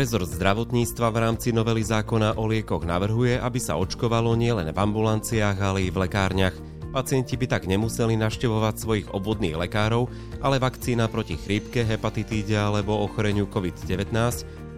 Rezort zdravotníctva v rámci novely zákona o liekoch navrhuje, aby sa očkovalo nielen v ambulanciách, ale i v lekárniach. Pacienti by tak nemuseli naštevovať svojich obvodných lekárov, ale vakcína proti chrípke, hepatitíde alebo ochoreniu COVID-19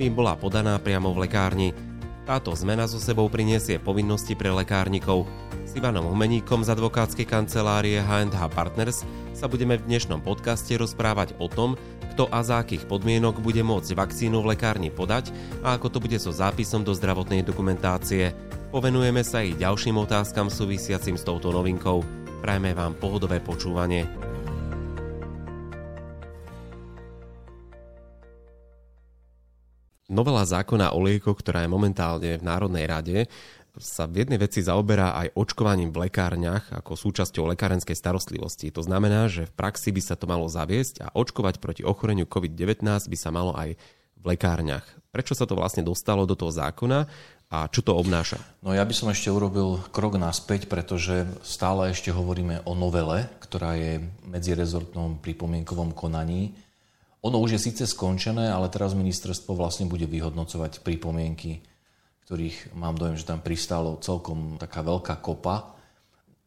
by im bola podaná priamo v lekárni. Táto zmena so sebou priniesie povinnosti pre lekárnikov. S Ivanom Humeníkom z advokátskej kancelárie H&H Partners sa budeme v dnešnom podcaste rozprávať o tom, kto a za akých podmienok bude môcť vakcínu v lekárni podať a ako to bude so zápisom do zdravotnej dokumentácie. Povenujeme sa i ďalším otázkam súvisiacim s touto novinkou. Prajme vám pohodové počúvanie. Novela zákona o liekoch, ktorá je momentálne v Národnej rade, sa v jednej veci zaoberá aj očkovaním v lekárniach ako súčasťou lekárenskej starostlivosti. To znamená, že v praxi by sa to malo zaviesť a očkovať proti ochoreniu COVID-19 by sa malo aj v lekárniach. Prečo sa to vlastne dostalo do toho zákona a čo to obnáša? No ja by som ešte urobil krok naspäť, pretože stále ešte hovoríme o novele, ktorá je v medzirezortnom pripomienkovom konaní. Ono už je síce skončené, ale teraz ministerstvo vlastne bude vyhodnocovať pripomienky ktorých mám dojem, že tam pristálo celkom taká veľká kopa.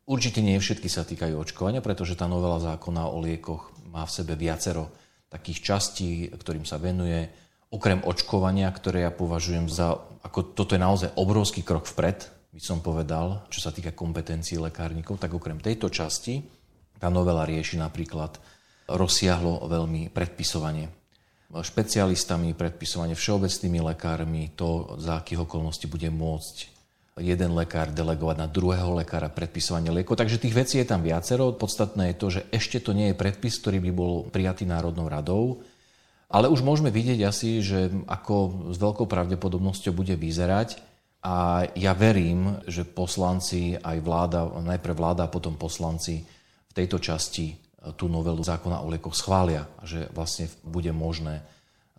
Určite nie všetky sa týkajú očkovania, pretože tá novela zákona o liekoch má v sebe viacero takých častí, ktorým sa venuje. Okrem očkovania, ktoré ja považujem za, ako toto je naozaj obrovský krok vpred, by som povedal, čo sa týka kompetencií lekárnikov, tak okrem tejto časti tá novela rieši napríklad rozsiahlo veľmi predpisovanie špecialistami, predpisovanie všeobecnými lekármi, to, za akých okolností bude môcť jeden lekár delegovať na druhého lekára predpisovanie liekov. Takže tých vecí je tam viacero. Podstatné je to, že ešte to nie je predpis, ktorý by bol prijatý Národnou radou. Ale už môžeme vidieť asi, že ako s veľkou pravdepodobnosťou bude vyzerať. A ja verím, že poslanci, aj vláda, najprv vláda potom poslanci v tejto časti tú novelu zákona o liekoch schvália že vlastne bude možné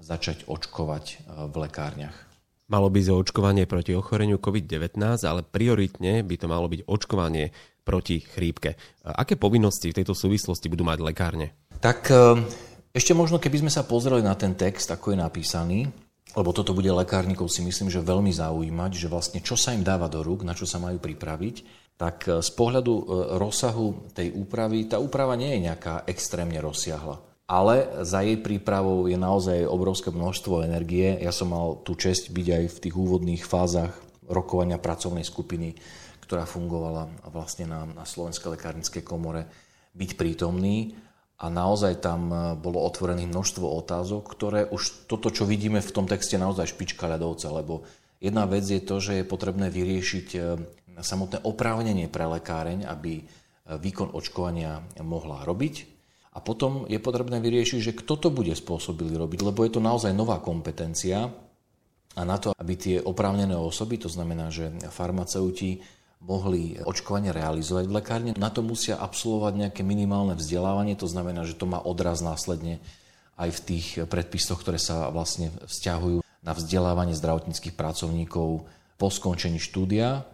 začať očkovať e, v lekárniach. Malo by o očkovanie proti ochoreniu COVID-19, ale prioritne by to malo byť očkovanie proti chrípke. Aké povinnosti v tejto súvislosti budú mať lekárne? Tak e, ešte možno, keby sme sa pozreli na ten text, ako je napísaný, lebo toto bude lekárnikov si myslím, že veľmi zaujímať, že vlastne čo sa im dáva do rúk, na čo sa majú pripraviť tak e, z pohľadu e, rozsahu tej úpravy, tá úprava nie je nejaká extrémne rozsiahla. Ale za jej prípravou je naozaj obrovské množstvo energie. Ja som mal tú čest byť aj v tých úvodných fázach rokovania pracovnej skupiny, ktorá fungovala vlastne na, na Slovenskej lekárnickej komore, byť prítomný. A naozaj tam e, bolo otvorených množstvo otázok, ktoré už toto, čo vidíme v tom texte, naozaj špička ľadovca, lebo jedna vec je to, že je potrebné vyriešiť samotné oprávnenie pre lekáreň, aby e, výkon očkovania mohla robiť. A potom je potrebné vyriešiť, že kto to bude spôsobili robiť, lebo je to naozaj nová kompetencia. A na to, aby tie oprávnené osoby, to znamená, že farmaceuti mohli očkovanie realizovať v lekárne, na to musia absolvovať nejaké minimálne vzdelávanie, to znamená, že to má odraz následne aj v tých predpisoch, ktoré sa vlastne vzťahujú na vzdelávanie zdravotníckých pracovníkov po skončení štúdia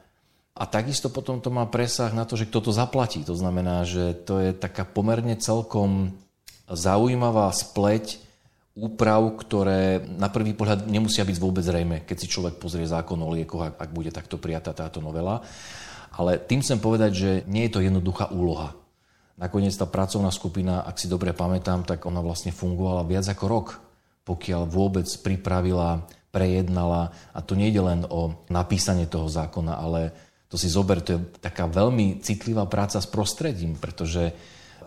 a takisto potom to má presah na to, že kto to zaplatí. To znamená, že to je taká pomerne celkom zaujímavá spleť úprav, ktoré na prvý pohľad nemusia byť vôbec zrejme, keď si človek pozrie zákon o liekoch, ak, bude takto prijatá táto novela. Ale tým chcem povedať, že nie je to jednoduchá úloha. Nakoniec tá pracovná skupina, ak si dobre pamätám, tak ona vlastne fungovala viac ako rok, pokiaľ vôbec pripravila, prejednala, a to nie je len o napísanie toho zákona, ale to si zober, to je taká veľmi citlivá práca s prostredím, pretože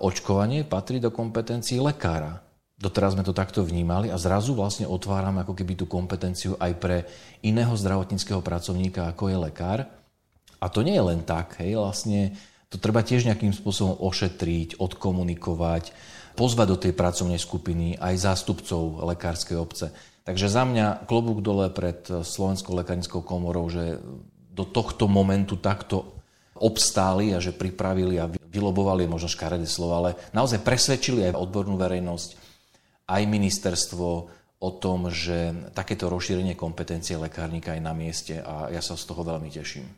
očkovanie patrí do kompetencií lekára. Doteraz sme to takto vnímali a zrazu vlastne otvárame ako keby tú kompetenciu aj pre iného zdravotníckého pracovníka, ako je lekár. A to nie je len tak, hej, vlastne to treba tiež nejakým spôsobom ošetriť, odkomunikovať, pozvať do tej pracovnej skupiny aj zástupcov lekárskej obce. Takže za mňa klobúk dole pred Slovenskou lekárnickou komorou, že do tohto momentu takto obstáli a že pripravili a vylobovali, možno škaredé slovo, ale naozaj presvedčili aj odbornú verejnosť, aj ministerstvo o tom, že takéto rozšírenie kompetencie lekárnika je na mieste a ja sa z toho veľmi teším.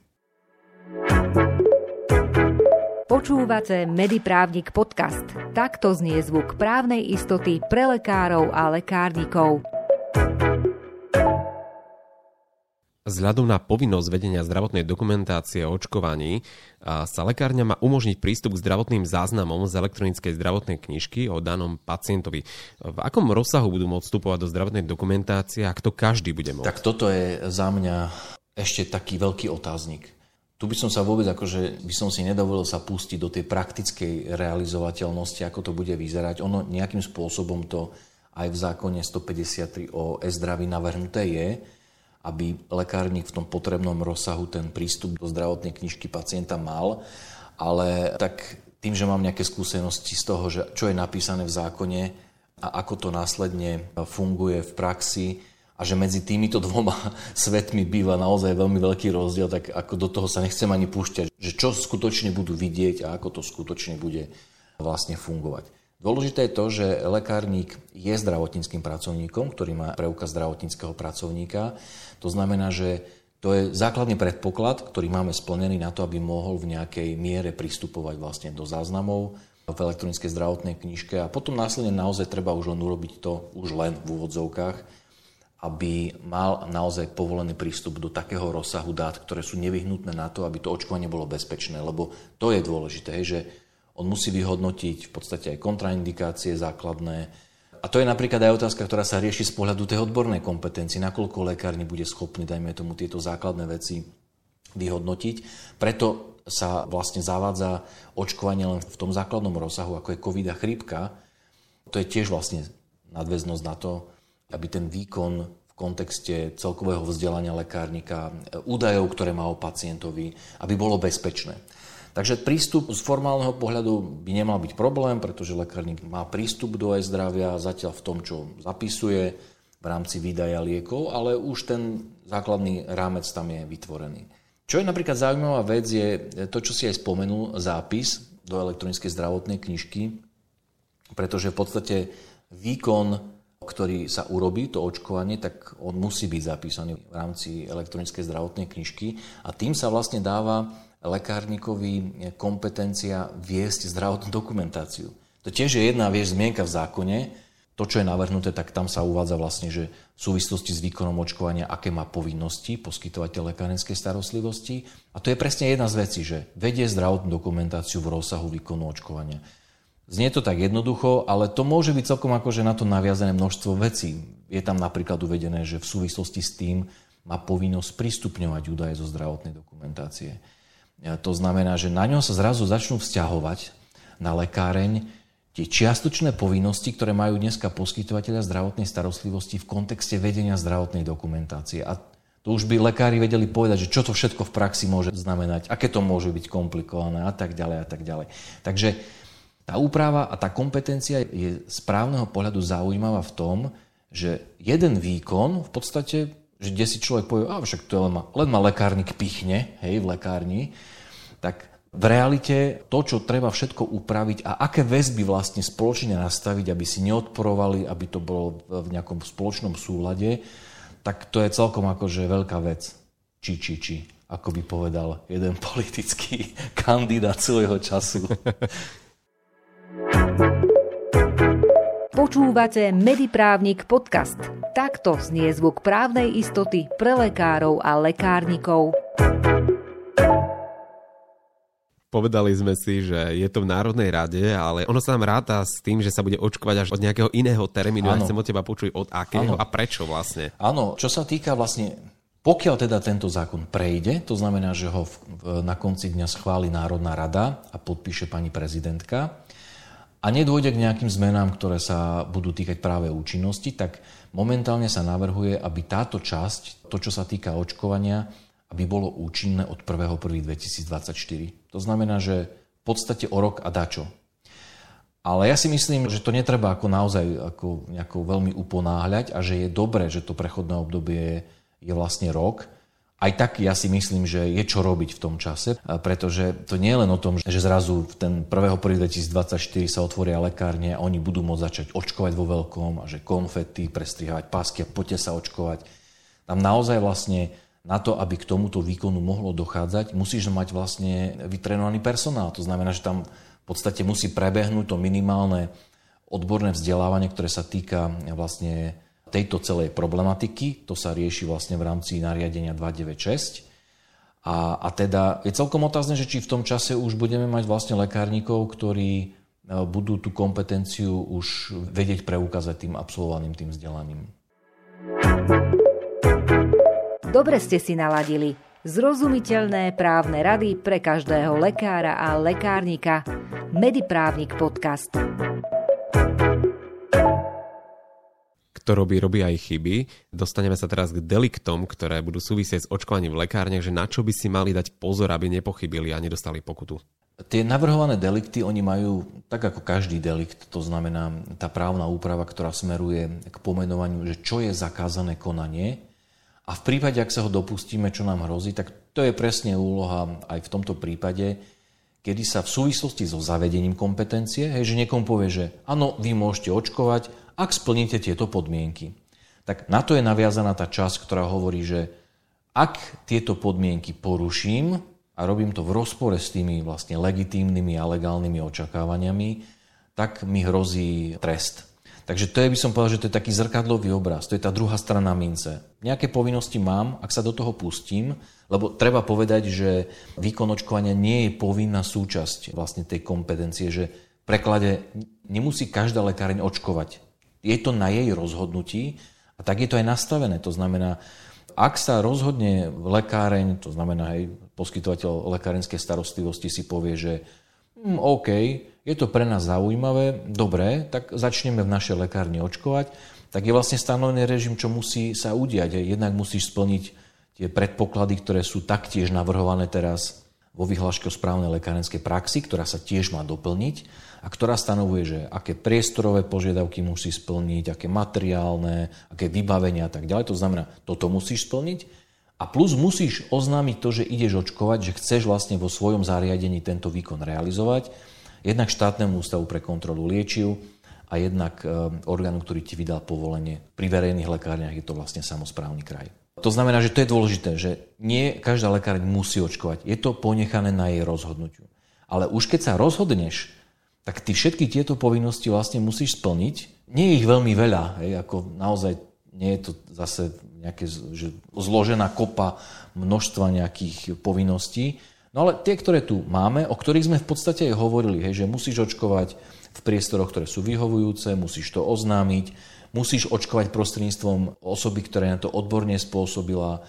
Počúvate Mediprávnik podcast. Takto znie zvuk právnej istoty pre lekárov a lekárnikov. Vzhľadom na povinnosť vedenia zdravotnej dokumentácie o očkovaní sa lekárňa má umožniť prístup k zdravotným záznamom z elektronickej zdravotnej knižky o danom pacientovi. V akom rozsahu budú môcť vstupovať do zdravotnej dokumentácie a kto každý bude môcť? Tak toto je za mňa ešte taký veľký otáznik. Tu by som sa vôbec, akože by som si nedovolil sa pustiť do tej praktickej realizovateľnosti, ako to bude vyzerať. Ono nejakým spôsobom to aj v zákone 153 o e-zdraví navrhnuté je, aby lekárnik v tom potrebnom rozsahu ten prístup do zdravotnej knižky pacienta mal, ale tak tým, že mám nejaké skúsenosti z toho, že čo je napísané v zákone a ako to následne funguje v praxi a že medzi týmito dvoma svetmi býva naozaj veľmi veľký rozdiel, tak ako do toho sa nechcem ani púšťať, že čo skutočne budú vidieť a ako to skutočne bude vlastne fungovať. Dôležité je to, že lekárnik je zdravotníckým pracovníkom, ktorý má preukaz zdravotníckého pracovníka. To znamená, že to je základný predpoklad, ktorý máme splnený na to, aby mohol v nejakej miere pristupovať vlastne do záznamov v elektronickej zdravotnej knižke a potom následne naozaj treba už len urobiť to už len v úvodzovkách, aby mal naozaj povolený prístup do takého rozsahu dát, ktoré sú nevyhnutné na to, aby to očkovanie bolo bezpečné. Lebo to je dôležité, že on musí vyhodnotiť v podstate aj kontraindikácie základné. A to je napríklad aj otázka, ktorá sa rieši z pohľadu tej odbornej kompetencie, nakoľko lekárny bude schopný, dajme tomu, tieto základné veci vyhodnotiť. Preto sa vlastne zavádza očkovanie len v tom základnom rozsahu, ako je COVID a chrípka. To je tiež vlastne nadväznosť na to, aby ten výkon v kontexte celkového vzdelania lekárnika, údajov, ktoré má o pacientovi, aby bolo bezpečné. Takže prístup z formálneho pohľadu by nemal byť problém, pretože lekárnik má prístup do e-zdravia zatiaľ v tom, čo zapisuje v rámci výdaja liekov, ale už ten základný rámec tam je vytvorený. Čo je napríklad zaujímavá vec, je to, čo si aj spomenul, zápis do elektronickej zdravotnej knižky, pretože v podstate výkon, ktorý sa urobí, to očkovanie, tak on musí byť zapísaný v rámci elektronickej zdravotnej knižky a tým sa vlastne dáva lekárnikovi kompetencia viesť zdravotnú dokumentáciu. To tiež je jedna, vieš, zmienka v zákone, to, čo je navrhnuté, tak tam sa uvádza vlastne, že v súvislosti s výkonom očkovania, aké má povinnosti poskytovateľ lekárenskej starostlivosti. A to je presne jedna z vecí, že vedie zdravotnú dokumentáciu v rozsahu výkonu očkovania. Znie to tak jednoducho, ale to môže byť celkom akože na to naviazané množstvo vecí. Je tam napríklad uvedené, že v súvislosti s tým má povinnosť pristupňovať údaje zo zdravotnej dokumentácie. To znamená, že na ňo sa zrazu začnú vzťahovať na lekáreň tie čiastočné povinnosti, ktoré majú dneska poskytovateľia zdravotnej starostlivosti v kontexte vedenia zdravotnej dokumentácie. A to už by lekári vedeli povedať, že čo to všetko v praxi môže znamenať, aké to môže byť komplikované a tak ďalej a tak ďalej. Takže tá úprava a tá kompetencia je z právneho pohľadu zaujímavá v tom, že jeden výkon v podstate že kde si človek povie, a však to len ma, len ma lekárnik pichne, hej, v lekárni, tak v realite to, čo treba všetko upraviť a aké väzby vlastne spoločne nastaviť, aby si neodporovali, aby to bolo v nejakom spoločnom súlade, tak to je celkom akože veľká vec. Či, či, či, ako by povedal jeden politický kandidát svojho času. Počúvate Mediprávnik podcast. Takto znie zvuk právnej istoty pre lekárov a lekárnikov. Povedali sme si, že je to v Národnej rade, ale ono sa nám ráta s tým, že sa bude očkovať až od nejakého iného termínu. Ja chcem od teba počuť od akého ano. a prečo vlastne. Áno, čo sa týka vlastne pokiaľ teda tento zákon prejde, to znamená, že ho v, na konci dňa schváli Národná rada a podpíše pani prezidentka, a nedôjde k nejakým zmenám, ktoré sa budú týkať práve účinnosti, tak momentálne sa navrhuje, aby táto časť, to čo sa týka očkovania, aby bolo účinné od 1.1.2024. To znamená, že v podstate o rok a dačo. Ale ja si myslím, že to netreba ako naozaj ako nejako veľmi uponáhľať a že je dobré, že to prechodné obdobie je, vlastne rok, aj tak ja si myslím, že je čo robiť v tom čase, pretože to nie je len o tom, že zrazu v ten 1.1.2024 sa otvoria lekárne a oni budú môcť začať očkovať vo veľkom a že konfety, prestrihávať pásky a poďte sa očkovať. Tam naozaj vlastne na to, aby k tomuto výkonu mohlo dochádzať, musíš mať vlastne vytrenovaný personál. To znamená, že tam v podstate musí prebehnúť to minimálne odborné vzdelávanie, ktoré sa týka vlastne tejto celej problematiky. To sa rieši vlastne v rámci nariadenia 296. A, a teda je celkom otázne, že či v tom čase už budeme mať vlastne lekárnikov, ktorí e, budú tú kompetenciu už vedieť preukázať tým absolvovaným tým vzdelaním. Dobre ste si naladili. Zrozumiteľné právne rady pre každého lekára a lekárnika. Mediprávnik podcast. Kto robí, robí aj chyby. Dostaneme sa teraz k deliktom, ktoré budú súvisieť s očkovaním v lekárniach, že na čo by si mali dať pozor, aby nepochybili a nedostali pokutu. Tie navrhované delikty, oni majú, tak ako každý delikt, to znamená tá právna úprava, ktorá smeruje k pomenovaniu, že čo je zakázané konanie, a v prípade, ak sa ho dopustíme, čo nám hrozí, tak to je presne úloha aj v tomto prípade, kedy sa v súvislosti so zavedením kompetencie, hej, že niekomu povie, že áno, vy môžete očkovať, ak splníte tieto podmienky. Tak na to je naviazaná tá časť, ktorá hovorí, že ak tieto podmienky poruším a robím to v rozpore s tými vlastne legitímnymi a legálnymi očakávaniami, tak mi hrozí trest. Takže to je, by som povedal, že to je taký zrkadlový obraz, to je tá druhá strana mince. Nejaké povinnosti mám, ak sa do toho pustím, lebo treba povedať, že výkon očkovania nie je povinná súčasť vlastne tej kompetencie, že v preklade nemusí každá lekáreň očkovať. Je to na jej rozhodnutí a tak je to aj nastavené. To znamená, ak sa rozhodne lekáreň, to znamená aj poskytovateľ lekárenskej starostlivosti si povie, že hm, OK, je to pre nás zaujímavé, dobre, tak začneme v našej lekárni očkovať, tak je vlastne stanovený režim, čo musí sa udiať. Jednak musíš splniť tie predpoklady, ktoré sú taktiež navrhované teraz vo vyhláške o správnej lekárenskej praxi, ktorá sa tiež má doplniť a ktorá stanovuje, že aké priestorové požiadavky musí splniť, aké materiálne, aké vybavenia a tak ďalej. To znamená, toto musíš splniť a plus musíš oznámiť to, že ideš očkovať, že chceš vlastne vo svojom zariadení tento výkon realizovať jednak štátnemu ústavu pre kontrolu liečiv a jednak e, orgánu, ktorý ti vydal povolenie. Pri verejných lekárniach je to vlastne samozprávny kraj. To znamená, že to je dôležité, že nie každá lekárň musí očkovať. Je to ponechané na jej rozhodnutiu. Ale už keď sa rozhodneš, tak ty všetky tieto povinnosti vlastne musíš splniť. Nie je ich veľmi veľa, hej, ako naozaj nie je to zase nejaké že zložená kopa množstva nejakých povinností, No ale tie, ktoré tu máme, o ktorých sme v podstate aj hovorili, hej, že musíš očkovať v priestoroch, ktoré sú vyhovujúce, musíš to oznámiť, musíš očkovať prostredníctvom osoby, ktorá na to odborne spôsobila,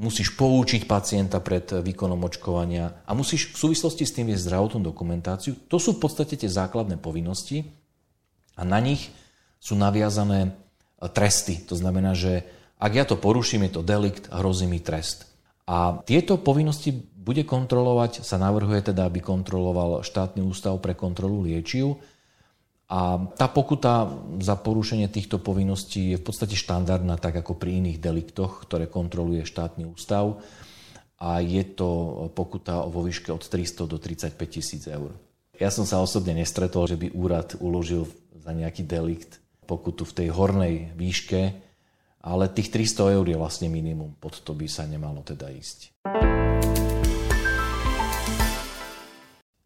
musíš poučiť pacienta pred výkonom očkovania a musíš v súvislosti s tým viesť zdravotnú dokumentáciu. To sú v podstate tie základné povinnosti a na nich sú naviazané e, tresty. To znamená, že ak ja to poruším, je to delikt, hrozí mi trest. A tieto povinnosti bude kontrolovať, sa navrhuje teda, aby kontroloval štátny ústav pre kontrolu liečiv. A tá pokuta za porušenie týchto povinností je v podstate štandardná, tak ako pri iných deliktoch, ktoré kontroluje štátny ústav. A je to pokuta vo výške od 300 do 35 tisíc eur. Ja som sa osobne nestretol, že by úrad uložil za nejaký delikt pokutu v tej hornej výške, ale tých 300 eur je vlastne minimum, pod to by sa nemalo teda ísť.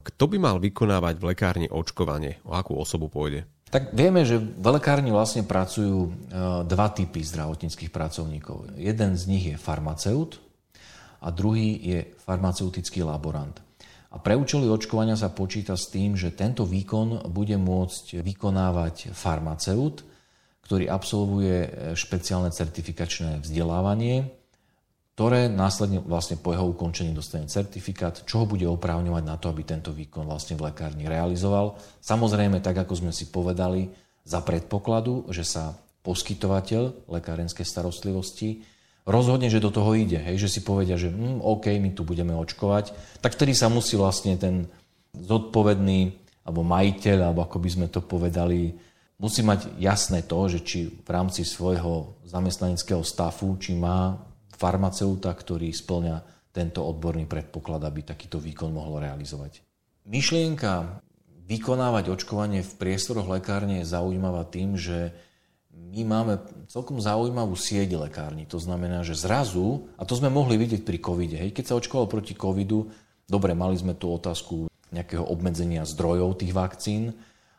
Kto by mal vykonávať v lekárni očkovanie? O akú osobu pôjde? Tak vieme, že v lekárni vlastne pracujú e, dva typy zdravotníckých pracovníkov. Jeden z nich je farmaceut a druhý je farmaceutický laborant. A pre účely očkovania sa počíta s tým, že tento výkon bude môcť vykonávať farmaceut, ktorý absolvuje e, špeciálne certifikačné vzdelávanie ktoré následne vlastne po jeho ukončení dostane certifikát, čo ho bude oprávňovať na to, aby tento výkon vlastne v lekárni realizoval. Samozrejme, tak ako sme si povedali, za predpokladu, že sa poskytovateľ lekárenskej starostlivosti rozhodne, že do toho ide, hej, že si povedia, že hm, OK, my tu budeme očkovať, tak vtedy sa musí vlastne ten zodpovedný alebo majiteľ, alebo ako by sme to povedali, musí mať jasné to, že či v rámci svojho zamestnaneckého stafu, či má farmaceuta, ktorý splňa tento odborný predpoklad, aby takýto výkon mohol realizovať. Myšlienka vykonávať očkovanie v priestoroch lekárne je zaujímavá tým, že my máme celkom zaujímavú sieť lekárni. To znamená, že zrazu, a to sme mohli vidieť pri covide, hej, keď sa očkovalo proti covidu, dobre, mali sme tú otázku nejakého obmedzenia zdrojov tých vakcín,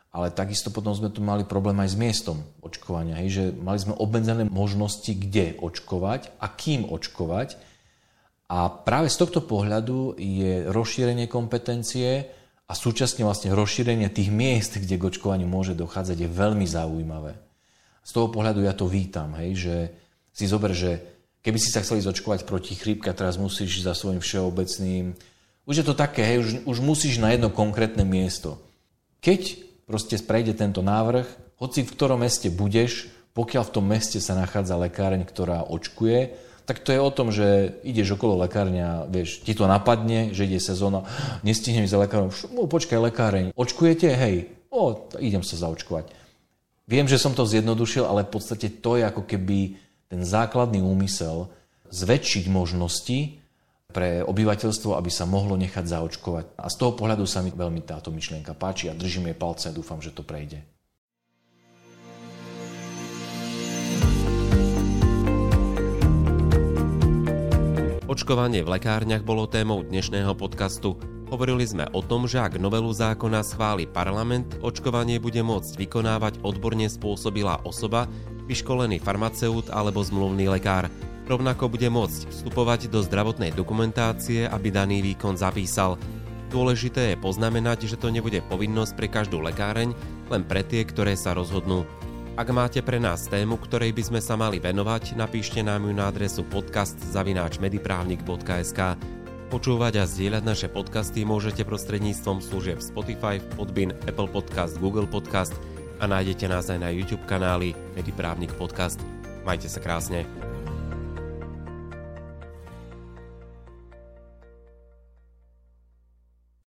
ale takisto potom sme tu mali problém aj s miestom očkovania, hej, že mali sme obmedzené možnosti, kde očkovať a kým očkovať. A práve z tohto pohľadu je rozšírenie kompetencie a súčasne vlastne rozšírenie tých miest, kde k očkovaniu môže dochádzať, je veľmi zaujímavé. Z toho pohľadu ja to vítam, hej, že si zober, že keby si sa chceli zočkovať proti chrípke, teraz musíš za svojim všeobecným... Už je to také, hej, už, už musíš na jedno konkrétne miesto. Keď proste prejde tento návrh, hoci v ktorom meste budeš, pokiaľ v tom meste sa nachádza lekáreň, ktorá očkuje, tak to je o tom, že ideš okolo lekárňa, vieš, ti to napadne, že ide sezóna, nestihnem za lekárom, no, počkaj, lekáreň, očkujete? Hej, o, idem sa zaočkovať. Viem, že som to zjednodušil, ale v podstate to je ako keby ten základný úmysel zväčšiť možnosti pre obyvateľstvo, aby sa mohlo nechať zaočkovať. A z toho pohľadu sa mi veľmi táto myšlienka páči a držím jej palce a dúfam, že to prejde. Očkovanie v lekárniach bolo témou dnešného podcastu. Hovorili sme o tom, že ak novelu zákona schváli parlament, očkovanie bude môcť vykonávať odborne spôsobilá osoba, vyškolený farmaceut alebo zmluvný lekár. Rovnako bude môcť vstupovať do zdravotnej dokumentácie, aby daný výkon zapísal. Dôležité je poznamenať, že to nebude povinnosť pre každú lekáreň, len pre tie, ktoré sa rozhodnú. Ak máte pre nás tému, ktorej by sme sa mali venovať, napíšte nám ju na adresu podcast.mediprávnik.sk Počúvať a zdieľať naše podcasty môžete prostredníctvom služieb Spotify, Podbin, Apple Podcast, Google Podcast a nájdete nás aj na YouTube kanáli Mediprávnik Podcast. Majte sa krásne.